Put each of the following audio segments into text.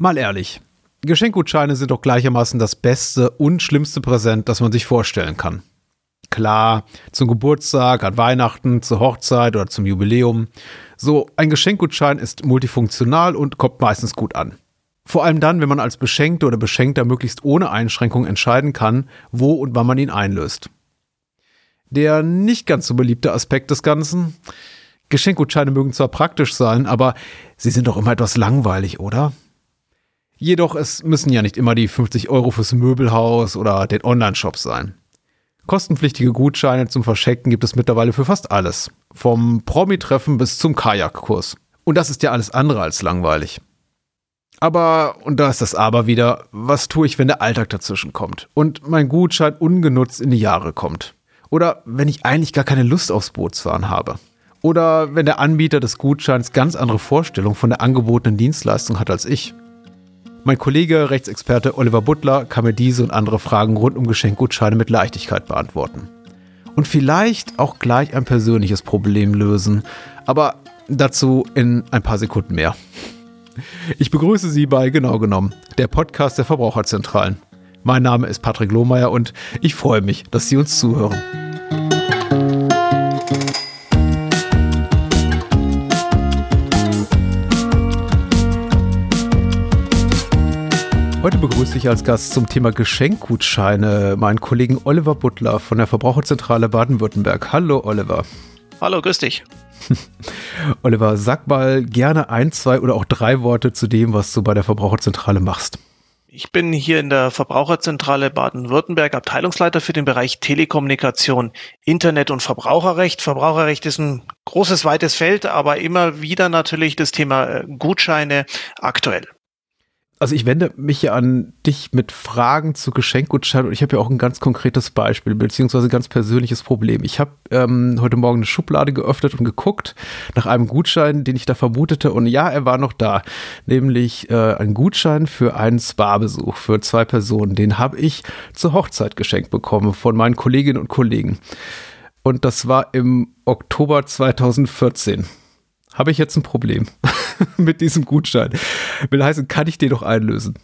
Mal ehrlich, Geschenkgutscheine sind doch gleichermaßen das beste und schlimmste Präsent, das man sich vorstellen kann. Klar, zum Geburtstag, an Weihnachten, zur Hochzeit oder zum Jubiläum. So ein Geschenkgutschein ist multifunktional und kommt meistens gut an. Vor allem dann, wenn man als Beschenkte oder Beschenkter möglichst ohne Einschränkung entscheiden kann, wo und wann man ihn einlöst. Der nicht ganz so beliebte Aspekt des Ganzen. Geschenkgutscheine mögen zwar praktisch sein, aber sie sind doch immer etwas langweilig, oder? Jedoch, es müssen ja nicht immer die 50 Euro fürs Möbelhaus oder den Online-Shop sein. Kostenpflichtige Gutscheine zum Verschenken gibt es mittlerweile für fast alles. Vom Promi-Treffen bis zum Kajakkurs. Und das ist ja alles andere als langweilig. Aber, und da ist das Aber wieder, was tue ich, wenn der Alltag dazwischen kommt und mein Gutschein ungenutzt in die Jahre kommt? Oder wenn ich eigentlich gar keine Lust aufs Bootsfahren habe? Oder wenn der Anbieter des Gutscheins ganz andere Vorstellungen von der angebotenen Dienstleistung hat als ich? Mein Kollege, Rechtsexperte Oliver Butler, kann mir diese und andere Fragen rund um Geschenkgutscheine mit Leichtigkeit beantworten. Und vielleicht auch gleich ein persönliches Problem lösen, aber dazu in ein paar Sekunden mehr. Ich begrüße Sie bei Genau genommen, der Podcast der Verbraucherzentralen. Mein Name ist Patrick Lohmeier und ich freue mich, dass Sie uns zuhören. Heute begrüße ich als Gast zum Thema Geschenkgutscheine meinen Kollegen Oliver Butler von der Verbraucherzentrale Baden-Württemberg. Hallo Oliver. Hallo, grüß dich. Oliver, sag mal gerne ein, zwei oder auch drei Worte zu dem, was du bei der Verbraucherzentrale machst. Ich bin hier in der Verbraucherzentrale Baden-Württemberg Abteilungsleiter für den Bereich Telekommunikation, Internet und Verbraucherrecht. Verbraucherrecht ist ein großes, weites Feld, aber immer wieder natürlich das Thema äh, Gutscheine aktuell also ich wende mich ja an dich mit Fragen zu Geschenkgutscheinen und ich habe ja auch ein ganz konkretes Beispiel, beziehungsweise ein ganz persönliches Problem. Ich habe ähm, heute Morgen eine Schublade geöffnet und geguckt nach einem Gutschein, den ich da vermutete und ja, er war noch da, nämlich äh, ein Gutschein für einen Spa-Besuch für zwei Personen. Den habe ich zur Hochzeit geschenkt bekommen von meinen Kolleginnen und Kollegen. Und das war im Oktober 2014 habe ich jetzt ein Problem mit diesem Gutschein. Will heißen, kann ich den doch einlösen?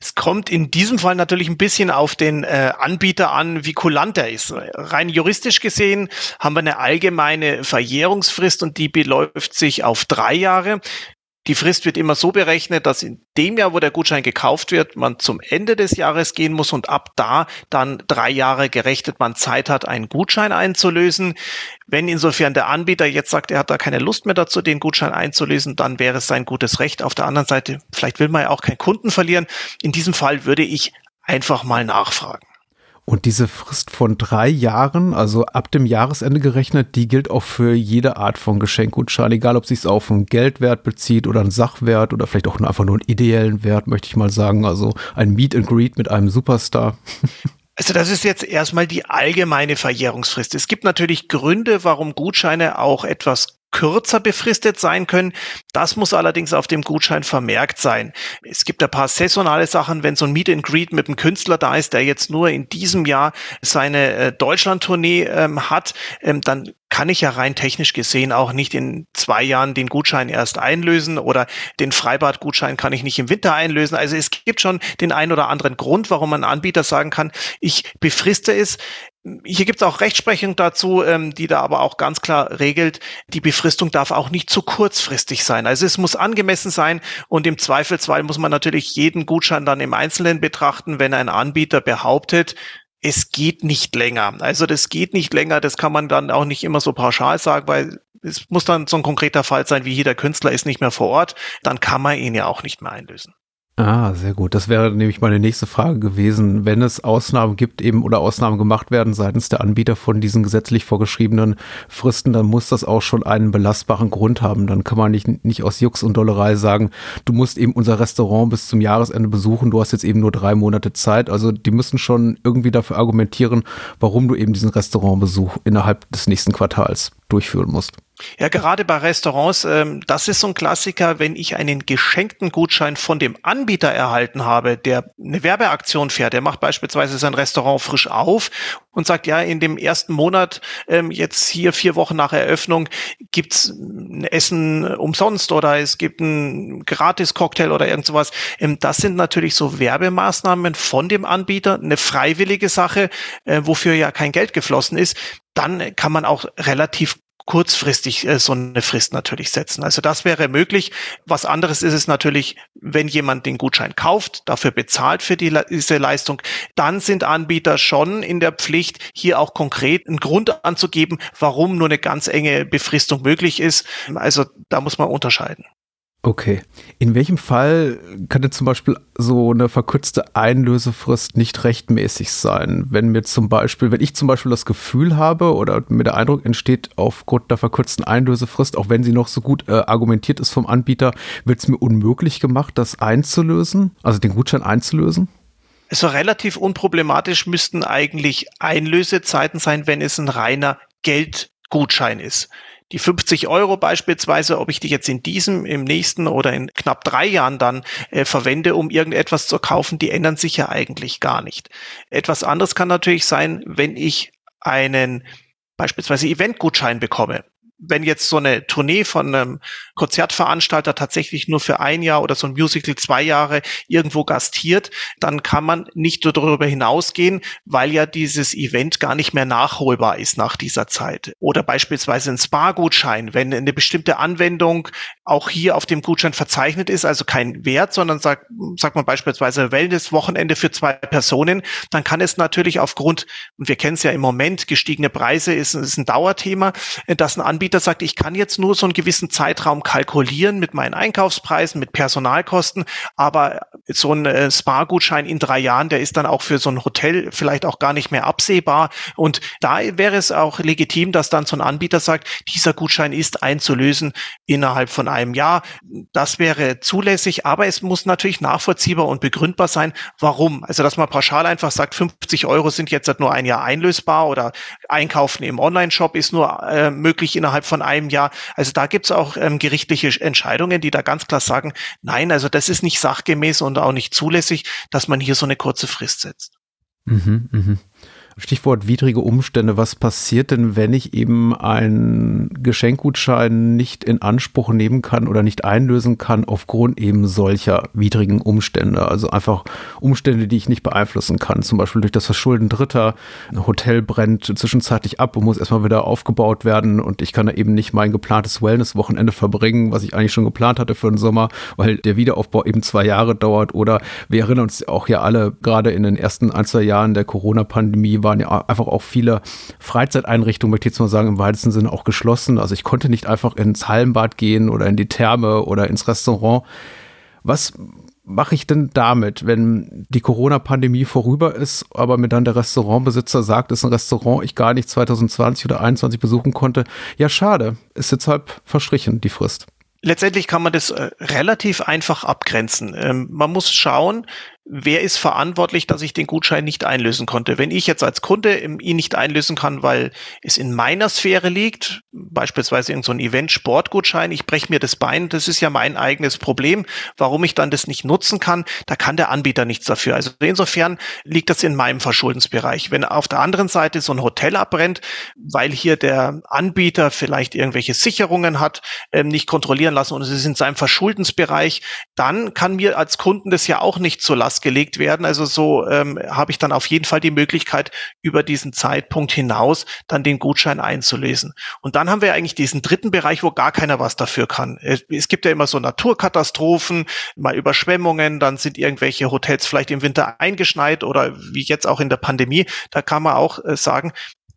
Es kommt in diesem Fall natürlich ein bisschen auf den äh, Anbieter an, wie kulant er ist. Rein juristisch gesehen haben wir eine allgemeine Verjährungsfrist und die beläuft sich auf drei Jahre. Die Frist wird immer so berechnet, dass in dem Jahr, wo der Gutschein gekauft wird, man zum Ende des Jahres gehen muss und ab da dann drei Jahre gerechnet man Zeit hat, einen Gutschein einzulösen. Wenn insofern der Anbieter jetzt sagt, er hat da keine Lust mehr dazu, den Gutschein einzulösen, dann wäre es sein gutes Recht. Auf der anderen Seite, vielleicht will man ja auch keinen Kunden verlieren. In diesem Fall würde ich einfach mal nachfragen. Und diese Frist von drei Jahren, also ab dem Jahresende gerechnet, die gilt auch für jede Art von Geschenkgutschein, egal ob sich es auf einen Geldwert bezieht oder einen Sachwert oder vielleicht auch einfach nur einen ideellen Wert, möchte ich mal sagen. Also ein Meet and Greet mit einem Superstar. Also das ist jetzt erstmal die allgemeine Verjährungsfrist. Es gibt natürlich Gründe, warum Gutscheine auch etwas kürzer befristet sein können. Das muss allerdings auf dem Gutschein vermerkt sein. Es gibt ein paar saisonale Sachen, wenn so ein Meet and Greet mit einem Künstler da ist, der jetzt nur in diesem Jahr seine äh, Deutschland-Tournee ähm, hat, ähm, dann kann ich ja rein technisch gesehen auch nicht in zwei Jahren den Gutschein erst einlösen oder den Freibad-Gutschein kann ich nicht im Winter einlösen. Also es gibt schon den einen oder anderen Grund, warum ein Anbieter sagen kann, ich befriste es hier gibt es auch Rechtsprechung dazu, ähm, die da aber auch ganz klar regelt, die Befristung darf auch nicht zu kurzfristig sein. Also es muss angemessen sein und im Zweifelsfall muss man natürlich jeden Gutschein dann im Einzelnen betrachten, wenn ein Anbieter behauptet, es geht nicht länger. Also das geht nicht länger, das kann man dann auch nicht immer so pauschal sagen, weil es muss dann so ein konkreter Fall sein, wie hier der Künstler ist nicht mehr vor Ort, dann kann man ihn ja auch nicht mehr einlösen. Ah, sehr gut. Das wäre nämlich meine nächste Frage gewesen. Wenn es Ausnahmen gibt eben oder Ausnahmen gemacht werden seitens der Anbieter von diesen gesetzlich vorgeschriebenen Fristen, dann muss das auch schon einen belastbaren Grund haben. Dann kann man nicht, nicht aus Jux und Dollerei sagen, du musst eben unser Restaurant bis zum Jahresende besuchen, du hast jetzt eben nur drei Monate Zeit. Also die müssen schon irgendwie dafür argumentieren, warum du eben diesen Restaurantbesuch innerhalb des nächsten Quartals durchführen musst. Ja, gerade bei Restaurants, ähm, das ist so ein Klassiker, wenn ich einen geschenkten Gutschein von dem Anbieter erhalten habe, der eine Werbeaktion fährt, der macht beispielsweise sein Restaurant frisch auf und sagt, ja, in dem ersten Monat, ähm, jetzt hier vier Wochen nach Eröffnung, gibt's ein Essen umsonst oder es gibt ein Gratis-Cocktail oder irgend sowas. Ähm, das sind natürlich so Werbemaßnahmen von dem Anbieter, eine freiwillige Sache, äh, wofür ja kein Geld geflossen ist. Dann kann man auch relativ kurzfristig äh, so eine Frist natürlich setzen. Also das wäre möglich. Was anderes ist es natürlich, wenn jemand den Gutschein kauft, dafür bezahlt für die, diese Leistung, dann sind Anbieter schon in der Pflicht, hier auch konkret einen Grund anzugeben, warum nur eine ganz enge Befristung möglich ist. Also da muss man unterscheiden. Okay. In welchem Fall kann denn zum Beispiel so eine verkürzte Einlösefrist nicht rechtmäßig sein? Wenn mir zum Beispiel, wenn ich zum Beispiel das Gefühl habe oder mir der Eindruck entsteht, aufgrund der verkürzten Einlösefrist, auch wenn sie noch so gut äh, argumentiert ist vom Anbieter, wird es mir unmöglich gemacht, das einzulösen, also den Gutschein einzulösen? Also relativ unproblematisch müssten eigentlich Einlösezeiten sein, wenn es ein reiner Geldgutschein ist die 50 Euro beispielsweise, ob ich die jetzt in diesem, im nächsten oder in knapp drei Jahren dann äh, verwende, um irgendetwas zu kaufen, die ändern sich ja eigentlich gar nicht. Etwas anderes kann natürlich sein, wenn ich einen beispielsweise Eventgutschein bekomme wenn jetzt so eine Tournee von einem Konzertveranstalter tatsächlich nur für ein Jahr oder so ein Musical zwei Jahre irgendwo gastiert, dann kann man nicht darüber hinausgehen, weil ja dieses Event gar nicht mehr nachholbar ist nach dieser Zeit. Oder beispielsweise ein Spa-Gutschein, wenn eine bestimmte Anwendung auch hier auf dem Gutschein verzeichnet ist, also kein Wert, sondern sagt, sagt man beispielsweise Wellness-Wochenende für zwei Personen, dann kann es natürlich aufgrund, und wir kennen es ja im Moment, gestiegene Preise ist, ist ein Dauerthema, dass ein Anbieter Anbieter sagt, ich kann jetzt nur so einen gewissen Zeitraum kalkulieren mit meinen Einkaufspreisen, mit Personalkosten, aber so ein äh, Spa-Gutschein in drei Jahren, der ist dann auch für so ein Hotel vielleicht auch gar nicht mehr absehbar. Und da wäre es auch legitim, dass dann so ein Anbieter sagt, dieser Gutschein ist einzulösen innerhalb von einem Jahr. Das wäre zulässig, aber es muss natürlich nachvollziehbar und begründbar sein, warum. Also, dass man pauschal einfach sagt, 50 Euro sind jetzt nur ein Jahr einlösbar oder Einkaufen im Online-Shop ist nur äh, möglich innerhalb innerhalb von einem Jahr. Also da gibt es auch ähm, gerichtliche Entscheidungen, die da ganz klar sagen, nein, also das ist nicht sachgemäß und auch nicht zulässig, dass man hier so eine kurze Frist setzt. Mhm, mh. Stichwort widrige Umstände. Was passiert denn, wenn ich eben einen Geschenkgutschein nicht in Anspruch nehmen kann oder nicht einlösen kann aufgrund eben solcher widrigen Umstände? Also einfach Umstände, die ich nicht beeinflussen kann. Zum Beispiel durch das Verschulden Dritter. Ein Hotel brennt zwischenzeitlich ab und muss erstmal wieder aufgebaut werden und ich kann da eben nicht mein geplantes Wellness-Wochenende verbringen, was ich eigentlich schon geplant hatte für den Sommer, weil der Wiederaufbau eben zwei Jahre dauert. Oder wir erinnern uns auch ja alle gerade in den ersten ein, zwei Jahren der Corona-Pandemie waren ja einfach auch viele Freizeiteinrichtungen, möchte ich jetzt mal sagen, im weitesten Sinne auch geschlossen. Also ich konnte nicht einfach ins Hallenbad gehen oder in die Therme oder ins Restaurant. Was mache ich denn damit, wenn die Corona-Pandemie vorüber ist, aber mir dann der Restaurantbesitzer sagt, ist ein Restaurant ich gar nicht 2020 oder 2021 besuchen konnte? Ja, schade, ist jetzt halb verstrichen, die Frist. Letztendlich kann man das äh, relativ einfach abgrenzen. Ähm, man muss schauen, wer ist verantwortlich, dass ich den Gutschein nicht einlösen konnte. Wenn ich jetzt als Kunde ihn nicht einlösen kann, weil es in meiner Sphäre liegt, beispielsweise in so ein Event-Sportgutschein, ich breche mir das Bein, das ist ja mein eigenes Problem, warum ich dann das nicht nutzen kann, da kann der Anbieter nichts dafür. Also insofern liegt das in meinem Verschuldensbereich. Wenn auf der anderen Seite so ein Hotel abbrennt, weil hier der Anbieter vielleicht irgendwelche Sicherungen hat, ähm, nicht kontrollieren lassen und es ist in seinem Verschuldensbereich, dann kann mir als Kunden das ja auch nicht zur Gelegt werden. Also so ähm, habe ich dann auf jeden Fall die Möglichkeit, über diesen Zeitpunkt hinaus dann den Gutschein einzulesen. Und dann haben wir eigentlich diesen dritten Bereich, wo gar keiner was dafür kann. Es gibt ja immer so Naturkatastrophen, mal Überschwemmungen, dann sind irgendwelche Hotels vielleicht im Winter eingeschneit oder wie jetzt auch in der Pandemie. Da kann man auch äh, sagen,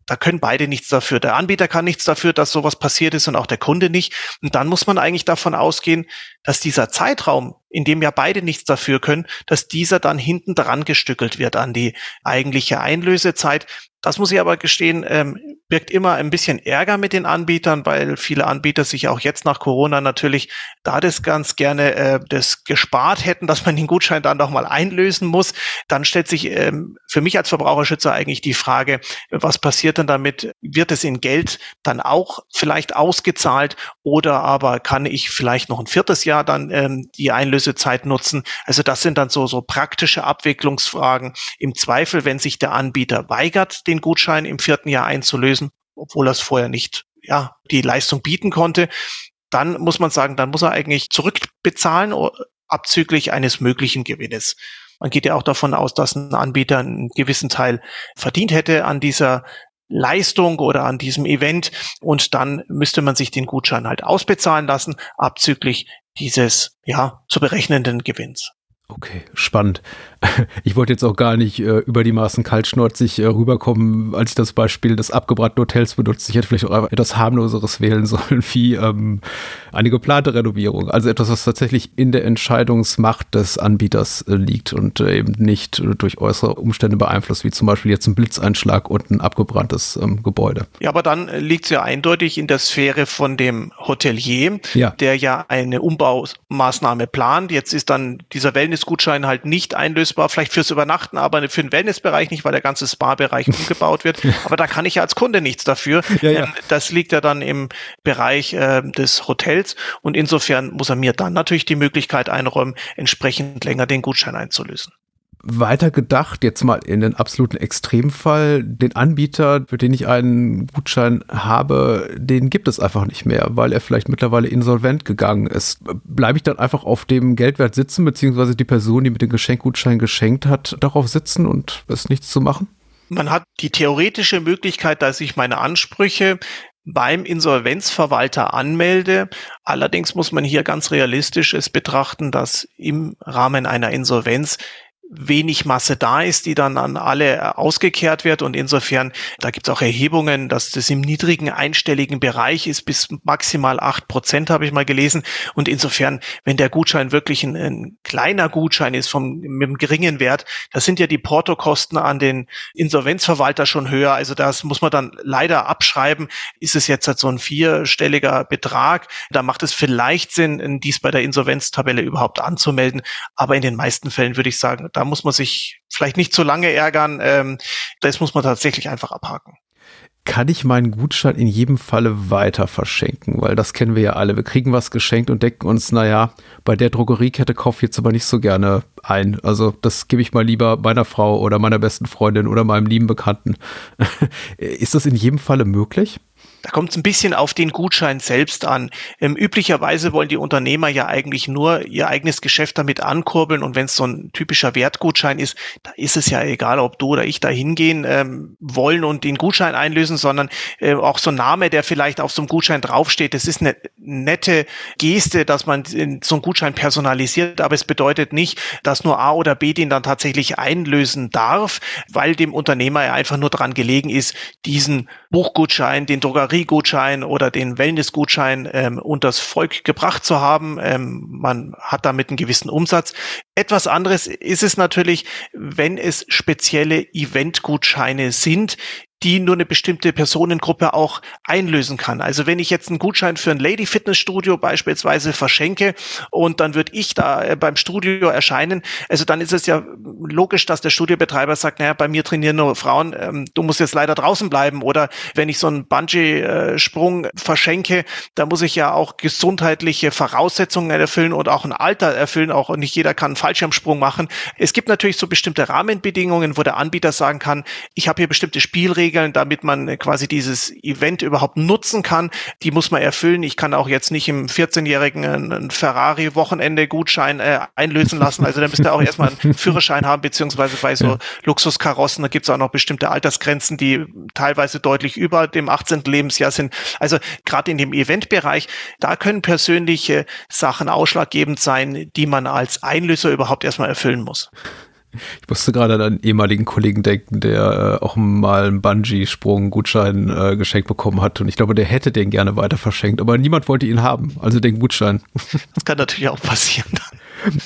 da können beide nichts dafür. Der Anbieter kann nichts dafür, dass sowas passiert ist und auch der Kunde nicht. Und dann muss man eigentlich davon ausgehen, dass dieser Zeitraum, in dem ja beide nichts dafür können, dass dieser dann hinten dran gestückelt wird an die eigentliche Einlösezeit. Das muss ich aber gestehen, ähm, birgt immer ein bisschen Ärger mit den Anbietern, weil viele Anbieter sich auch jetzt nach Corona natürlich da das ganz gerne äh, das gespart hätten, dass man den Gutschein dann doch mal einlösen muss. Dann stellt sich ähm, für mich als Verbraucherschützer eigentlich die Frage, was passiert denn damit? Wird es in Geld dann auch vielleicht ausgezahlt oder aber kann ich vielleicht noch ein viertes Jahr dann ähm, die Einlösezeit nutzen? Also das sind dann so, so praktische Abwicklungsfragen. Im Zweifel, wenn sich der Anbieter weigert, den Gutschein im vierten Jahr einzulösen, obwohl er es vorher nicht, ja, die Leistung bieten konnte, dann muss man sagen, dann muss er eigentlich zurückbezahlen, abzüglich eines möglichen Gewinnes. Man geht ja auch davon aus, dass ein Anbieter einen gewissen Teil verdient hätte an dieser Leistung oder an diesem Event und dann müsste man sich den Gutschein halt ausbezahlen lassen, abzüglich dieses ja zu berechnenden Gewinns. Okay, spannend. Ich wollte jetzt auch gar nicht äh, über die Maßen kaltschnäuzig äh, rüberkommen, als ich das Beispiel des abgebrannten Hotels benutzt. Ich hätte vielleicht auch etwas harmloseres wählen sollen, wie ähm, eine geplante Renovierung. Also etwas, was tatsächlich in der Entscheidungsmacht des Anbieters äh, liegt und äh, eben nicht äh, durch äußere Umstände beeinflusst, wie zum Beispiel jetzt ein Blitzeinschlag und ein abgebranntes ähm, Gebäude. Ja, aber dann äh, liegt es ja eindeutig in der Sphäre von dem Hotelier, ja. der ja eine Umbaumaßnahme plant. Jetzt ist dann dieser Wellnessgutschein halt nicht einlösbar vielleicht fürs Übernachten, aber für den Wellnessbereich nicht, weil der ganze Spa-Bereich umgebaut wird. Aber da kann ich ja als Kunde nichts dafür. Ja, ja. Ähm, das liegt ja dann im Bereich äh, des Hotels und insofern muss er mir dann natürlich die Möglichkeit einräumen, entsprechend länger den Gutschein einzulösen weiter gedacht, jetzt mal in den absoluten Extremfall, den Anbieter, für den ich einen Gutschein habe, den gibt es einfach nicht mehr, weil er vielleicht mittlerweile insolvent gegangen ist. Bleibe ich dann einfach auf dem Geldwert sitzen, beziehungsweise die Person, die mit dem Geschenkgutschein geschenkt hat, darauf sitzen und es nichts zu machen? Man hat die theoretische Möglichkeit, dass ich meine Ansprüche beim Insolvenzverwalter anmelde. Allerdings muss man hier ganz realistisch es betrachten, dass im Rahmen einer Insolvenz wenig Masse da ist, die dann an alle äh, ausgekehrt wird. Und insofern, da gibt es auch Erhebungen, dass das im niedrigen einstelligen Bereich ist, bis maximal acht Prozent, habe ich mal gelesen. Und insofern, wenn der Gutschein wirklich ein, ein kleiner Gutschein ist vom, mit einem geringen Wert, da sind ja die Portokosten an den Insolvenzverwalter schon höher. Also das muss man dann leider abschreiben. Ist es jetzt halt so ein vierstelliger Betrag? Da macht es vielleicht Sinn, dies bei der Insolvenztabelle überhaupt anzumelden. Aber in den meisten Fällen würde ich sagen, da muss man sich vielleicht nicht zu lange ärgern. Ähm, das muss man tatsächlich einfach abhaken kann ich meinen Gutschein in jedem Falle weiter verschenken, weil das kennen wir ja alle. Wir kriegen was geschenkt und denken uns, naja, bei der Drogeriekette kaufe ich jetzt aber nicht so gerne ein. Also das gebe ich mal lieber meiner Frau oder meiner besten Freundin oder meinem lieben Bekannten. Ist das in jedem Falle möglich? Da kommt es ein bisschen auf den Gutschein selbst an. Ähm, üblicherweise wollen die Unternehmer ja eigentlich nur ihr eigenes Geschäft damit ankurbeln und wenn es so ein typischer Wertgutschein ist, da ist es ja egal, ob du oder ich da hingehen ähm, wollen und den Gutschein einlösen, sondern äh, auch so ein Name, der vielleicht auf so einem Gutschein draufsteht, das ist eine nette Geste, dass man so einen Gutschein personalisiert, aber es bedeutet nicht, dass nur A oder B den dann tatsächlich einlösen darf, weil dem Unternehmer ja einfach nur dran gelegen ist, diesen Buchgutschein, den Drogeriegutschein oder den Wellnessgutschein ähm, unters Volk gebracht zu haben. Ähm, man hat damit einen gewissen Umsatz. Etwas anderes ist es natürlich, wenn es spezielle Eventgutscheine sind, die nur eine bestimmte Personengruppe auch einlösen kann. Also wenn ich jetzt einen Gutschein für ein Lady Fitness Studio beispielsweise verschenke und dann würde ich da äh, beim Studio erscheinen, also dann ist es ja logisch, dass der Studiobetreiber sagt, naja, bei mir trainieren nur Frauen, ähm, du musst jetzt leider draußen bleiben. Oder wenn ich so einen Bungee-Sprung verschenke, da muss ich ja auch gesundheitliche Voraussetzungen erfüllen und auch ein Alter erfüllen. Auch nicht jeder kann einen Fallschirmsprung machen. Es gibt natürlich so bestimmte Rahmenbedingungen, wo der Anbieter sagen kann, ich habe hier bestimmte Spielregeln, Regeln, damit man quasi dieses Event überhaupt nutzen kann. Die muss man erfüllen. Ich kann auch jetzt nicht im 14-jährigen einen Ferrari-Wochenende-Gutschein äh, einlösen lassen. Also da müsste auch erstmal einen Führerschein haben, beziehungsweise bei so ja. Luxuskarossen, da gibt es auch noch bestimmte Altersgrenzen, die teilweise deutlich über dem 18. Lebensjahr sind. Also gerade in dem Eventbereich, da können persönliche Sachen ausschlaggebend sein, die man als Einlöser überhaupt erstmal erfüllen muss. Ich musste gerade an einen ehemaligen Kollegen denken, der äh, auch mal einen Bungee-Sprung-Gutschein äh, geschenkt bekommen hat. Und ich glaube, der hätte den gerne weiter verschenkt, aber niemand wollte ihn haben. Also den Gutschein. Das kann natürlich auch passieren.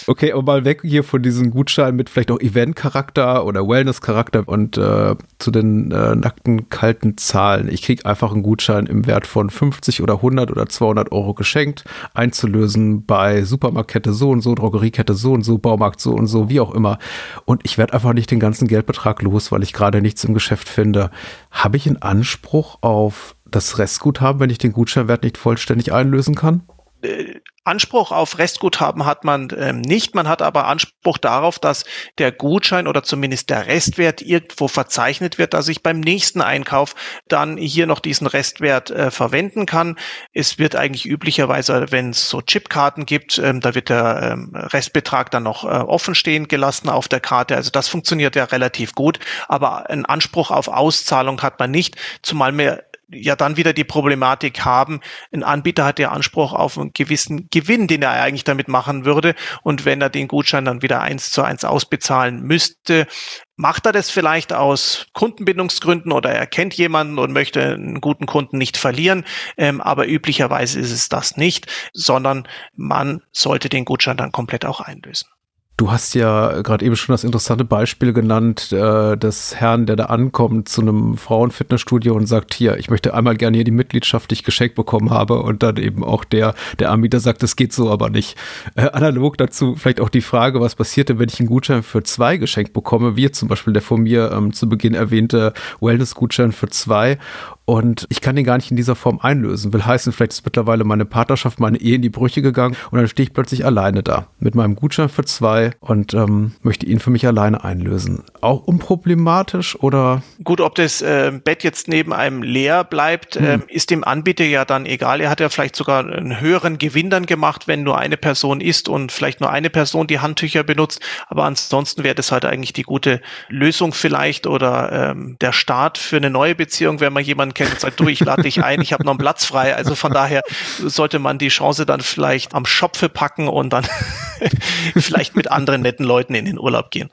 Okay, aber mal weg hier von diesen Gutscheinen mit vielleicht auch Event-Charakter oder Wellness-Charakter und äh, zu den äh, nackten, kalten Zahlen. Ich kriege einfach einen Gutschein im Wert von 50 oder 100 oder 200 Euro geschenkt, einzulösen bei Supermarktkette so und so, Drogeriekette so und so, Baumarkt so und so, wie auch immer. Und ich werde einfach nicht den ganzen Geldbetrag los, weil ich gerade nichts im Geschäft finde. Habe ich einen Anspruch auf das Restguthaben, wenn ich den Gutscheinwert nicht vollständig einlösen kann? Äh, Anspruch auf Restguthaben hat man ähm, nicht. Man hat aber Anspruch darauf, dass der Gutschein oder zumindest der Restwert irgendwo verzeichnet wird, dass ich beim nächsten Einkauf dann hier noch diesen Restwert äh, verwenden kann. Es wird eigentlich üblicherweise, wenn es so Chipkarten gibt, ähm, da wird der ähm, Restbetrag dann noch äh, offen stehen gelassen auf der Karte. Also das funktioniert ja relativ gut, aber einen Anspruch auf Auszahlung hat man nicht, zumal mir ja dann wieder die Problematik haben, ein Anbieter hat ja Anspruch auf einen gewissen Gewinn, den er eigentlich damit machen würde. Und wenn er den Gutschein dann wieder eins zu eins ausbezahlen müsste, macht er das vielleicht aus Kundenbindungsgründen oder er kennt jemanden und möchte einen guten Kunden nicht verlieren. Ähm, aber üblicherweise ist es das nicht, sondern man sollte den Gutschein dann komplett auch einlösen. Du hast ja gerade eben schon das interessante Beispiel genannt, äh, des Herrn, der da ankommt zu einem Frauenfitnessstudio und sagt, hier, ich möchte einmal gerne hier die Mitgliedschaft, die ich geschenkt bekommen habe. Und dann eben auch der, der Anbieter sagt, das geht so aber nicht. Äh, analog dazu vielleicht auch die Frage, was passiert denn, wenn ich einen Gutschein für zwei geschenkt bekomme, wie zum Beispiel der von mir ähm, zu Beginn erwähnte Wellness-Gutschein für zwei und ich kann den gar nicht in dieser Form einlösen. Will heißen, vielleicht ist mittlerweile meine Partnerschaft, meine Ehe in die Brüche gegangen und dann stehe ich plötzlich alleine da mit meinem Gutschein für zwei und ähm, möchte ihn für mich alleine einlösen. Auch unproblematisch oder? Gut, ob das äh, Bett jetzt neben einem leer bleibt, hm. äh, ist dem Anbieter ja dann egal. Er hat ja vielleicht sogar einen höheren Gewinn dann gemacht, wenn nur eine Person ist und vielleicht nur eine Person die Handtücher benutzt. Aber ansonsten wäre das halt eigentlich die gute Lösung vielleicht oder ähm, der Start für eine neue Beziehung, wenn man jemanden kennt und sagt, du, ich lade dich ein, ich habe noch einen Platz frei. Also von daher sollte man die Chance dann vielleicht am Schopfe packen und dann vielleicht mit anderen netten Leuten in den Urlaub gehen.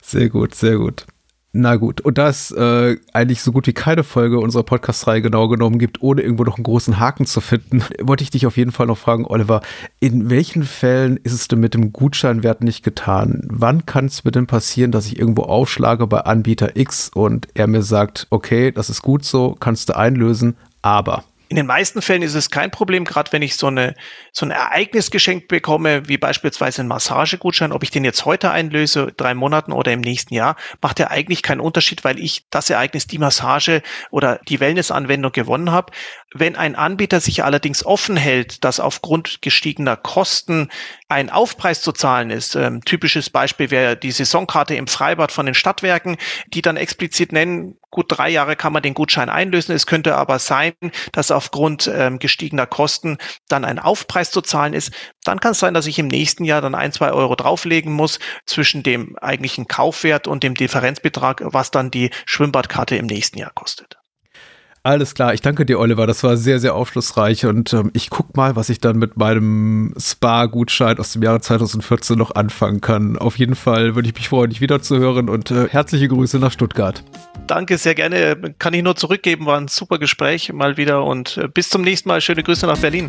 Sehr gut, sehr gut. Na gut, und da es äh, eigentlich so gut wie keine Folge unserer Podcast-Reihe genau genommen gibt, ohne irgendwo noch einen großen Haken zu finden, wollte ich dich auf jeden Fall noch fragen, Oliver, in welchen Fällen ist es denn mit dem Gutscheinwert nicht getan? Wann kann es mir denn passieren, dass ich irgendwo aufschlage bei Anbieter X und er mir sagt, okay, das ist gut so, kannst du einlösen, aber in den meisten Fällen ist es kein Problem, gerade wenn ich so, eine, so ein Ereignis geschenkt bekomme, wie beispielsweise ein Massagegutschein, ob ich den jetzt heute einlöse, drei Monaten oder im nächsten Jahr, macht ja eigentlich keinen Unterschied, weil ich das Ereignis, die Massage oder die Wellnessanwendung gewonnen habe. Wenn ein Anbieter sich allerdings offen hält, dass aufgrund gestiegener Kosten ein Aufpreis zu zahlen ist, ähm, typisches Beispiel wäre die Saisonkarte im Freibad von den Stadtwerken, die dann explizit nennen, gut drei Jahre kann man den Gutschein einlösen. Es könnte aber sein, dass aufgrund ähm, gestiegener Kosten dann ein Aufpreis zu zahlen ist. Dann kann es sein, dass ich im nächsten Jahr dann ein, zwei Euro drauflegen muss zwischen dem eigentlichen Kaufwert und dem Differenzbetrag, was dann die Schwimmbadkarte im nächsten Jahr kostet. Alles klar, ich danke dir, Oliver. Das war sehr, sehr aufschlussreich und ähm, ich guck mal, was ich dann mit meinem Spa-Gutschein aus dem Jahre 2014 noch anfangen kann. Auf jeden Fall würde ich mich freuen, dich wiederzuhören und äh, herzliche Grüße nach Stuttgart. Danke, sehr gerne. Kann ich nur zurückgeben. War ein super Gespräch mal wieder und äh, bis zum nächsten Mal. Schöne Grüße nach Berlin.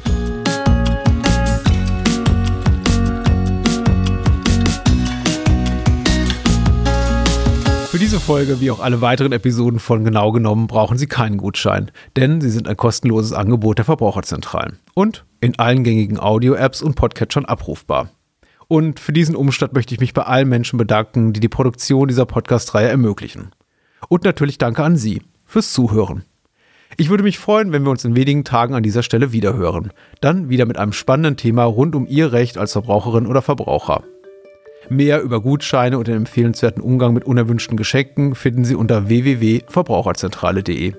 Für diese Folge, wie auch alle weiteren Episoden von Genau genommen, brauchen Sie keinen Gutschein, denn sie sind ein kostenloses Angebot der Verbraucherzentralen und in allen gängigen Audio-Apps und Podcatchern abrufbar. Und für diesen Umstand möchte ich mich bei allen Menschen bedanken, die die Produktion dieser Podcast-Reihe ermöglichen. Und natürlich danke an Sie fürs Zuhören. Ich würde mich freuen, wenn wir uns in wenigen Tagen an dieser Stelle wiederhören. Dann wieder mit einem spannenden Thema rund um Ihr Recht als Verbraucherin oder Verbraucher. Mehr über Gutscheine und den empfehlenswerten Umgang mit unerwünschten Geschenken finden Sie unter www.verbraucherzentrale.de.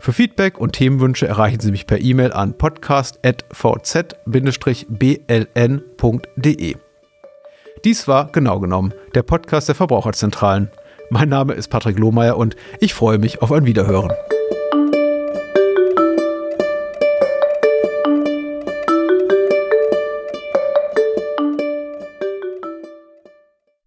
Für Feedback und Themenwünsche erreichen Sie mich per E-Mail an podcast.vz-bln.de. Dies war genau genommen der Podcast der Verbraucherzentralen. Mein Name ist Patrick Lohmeier und ich freue mich auf ein Wiederhören.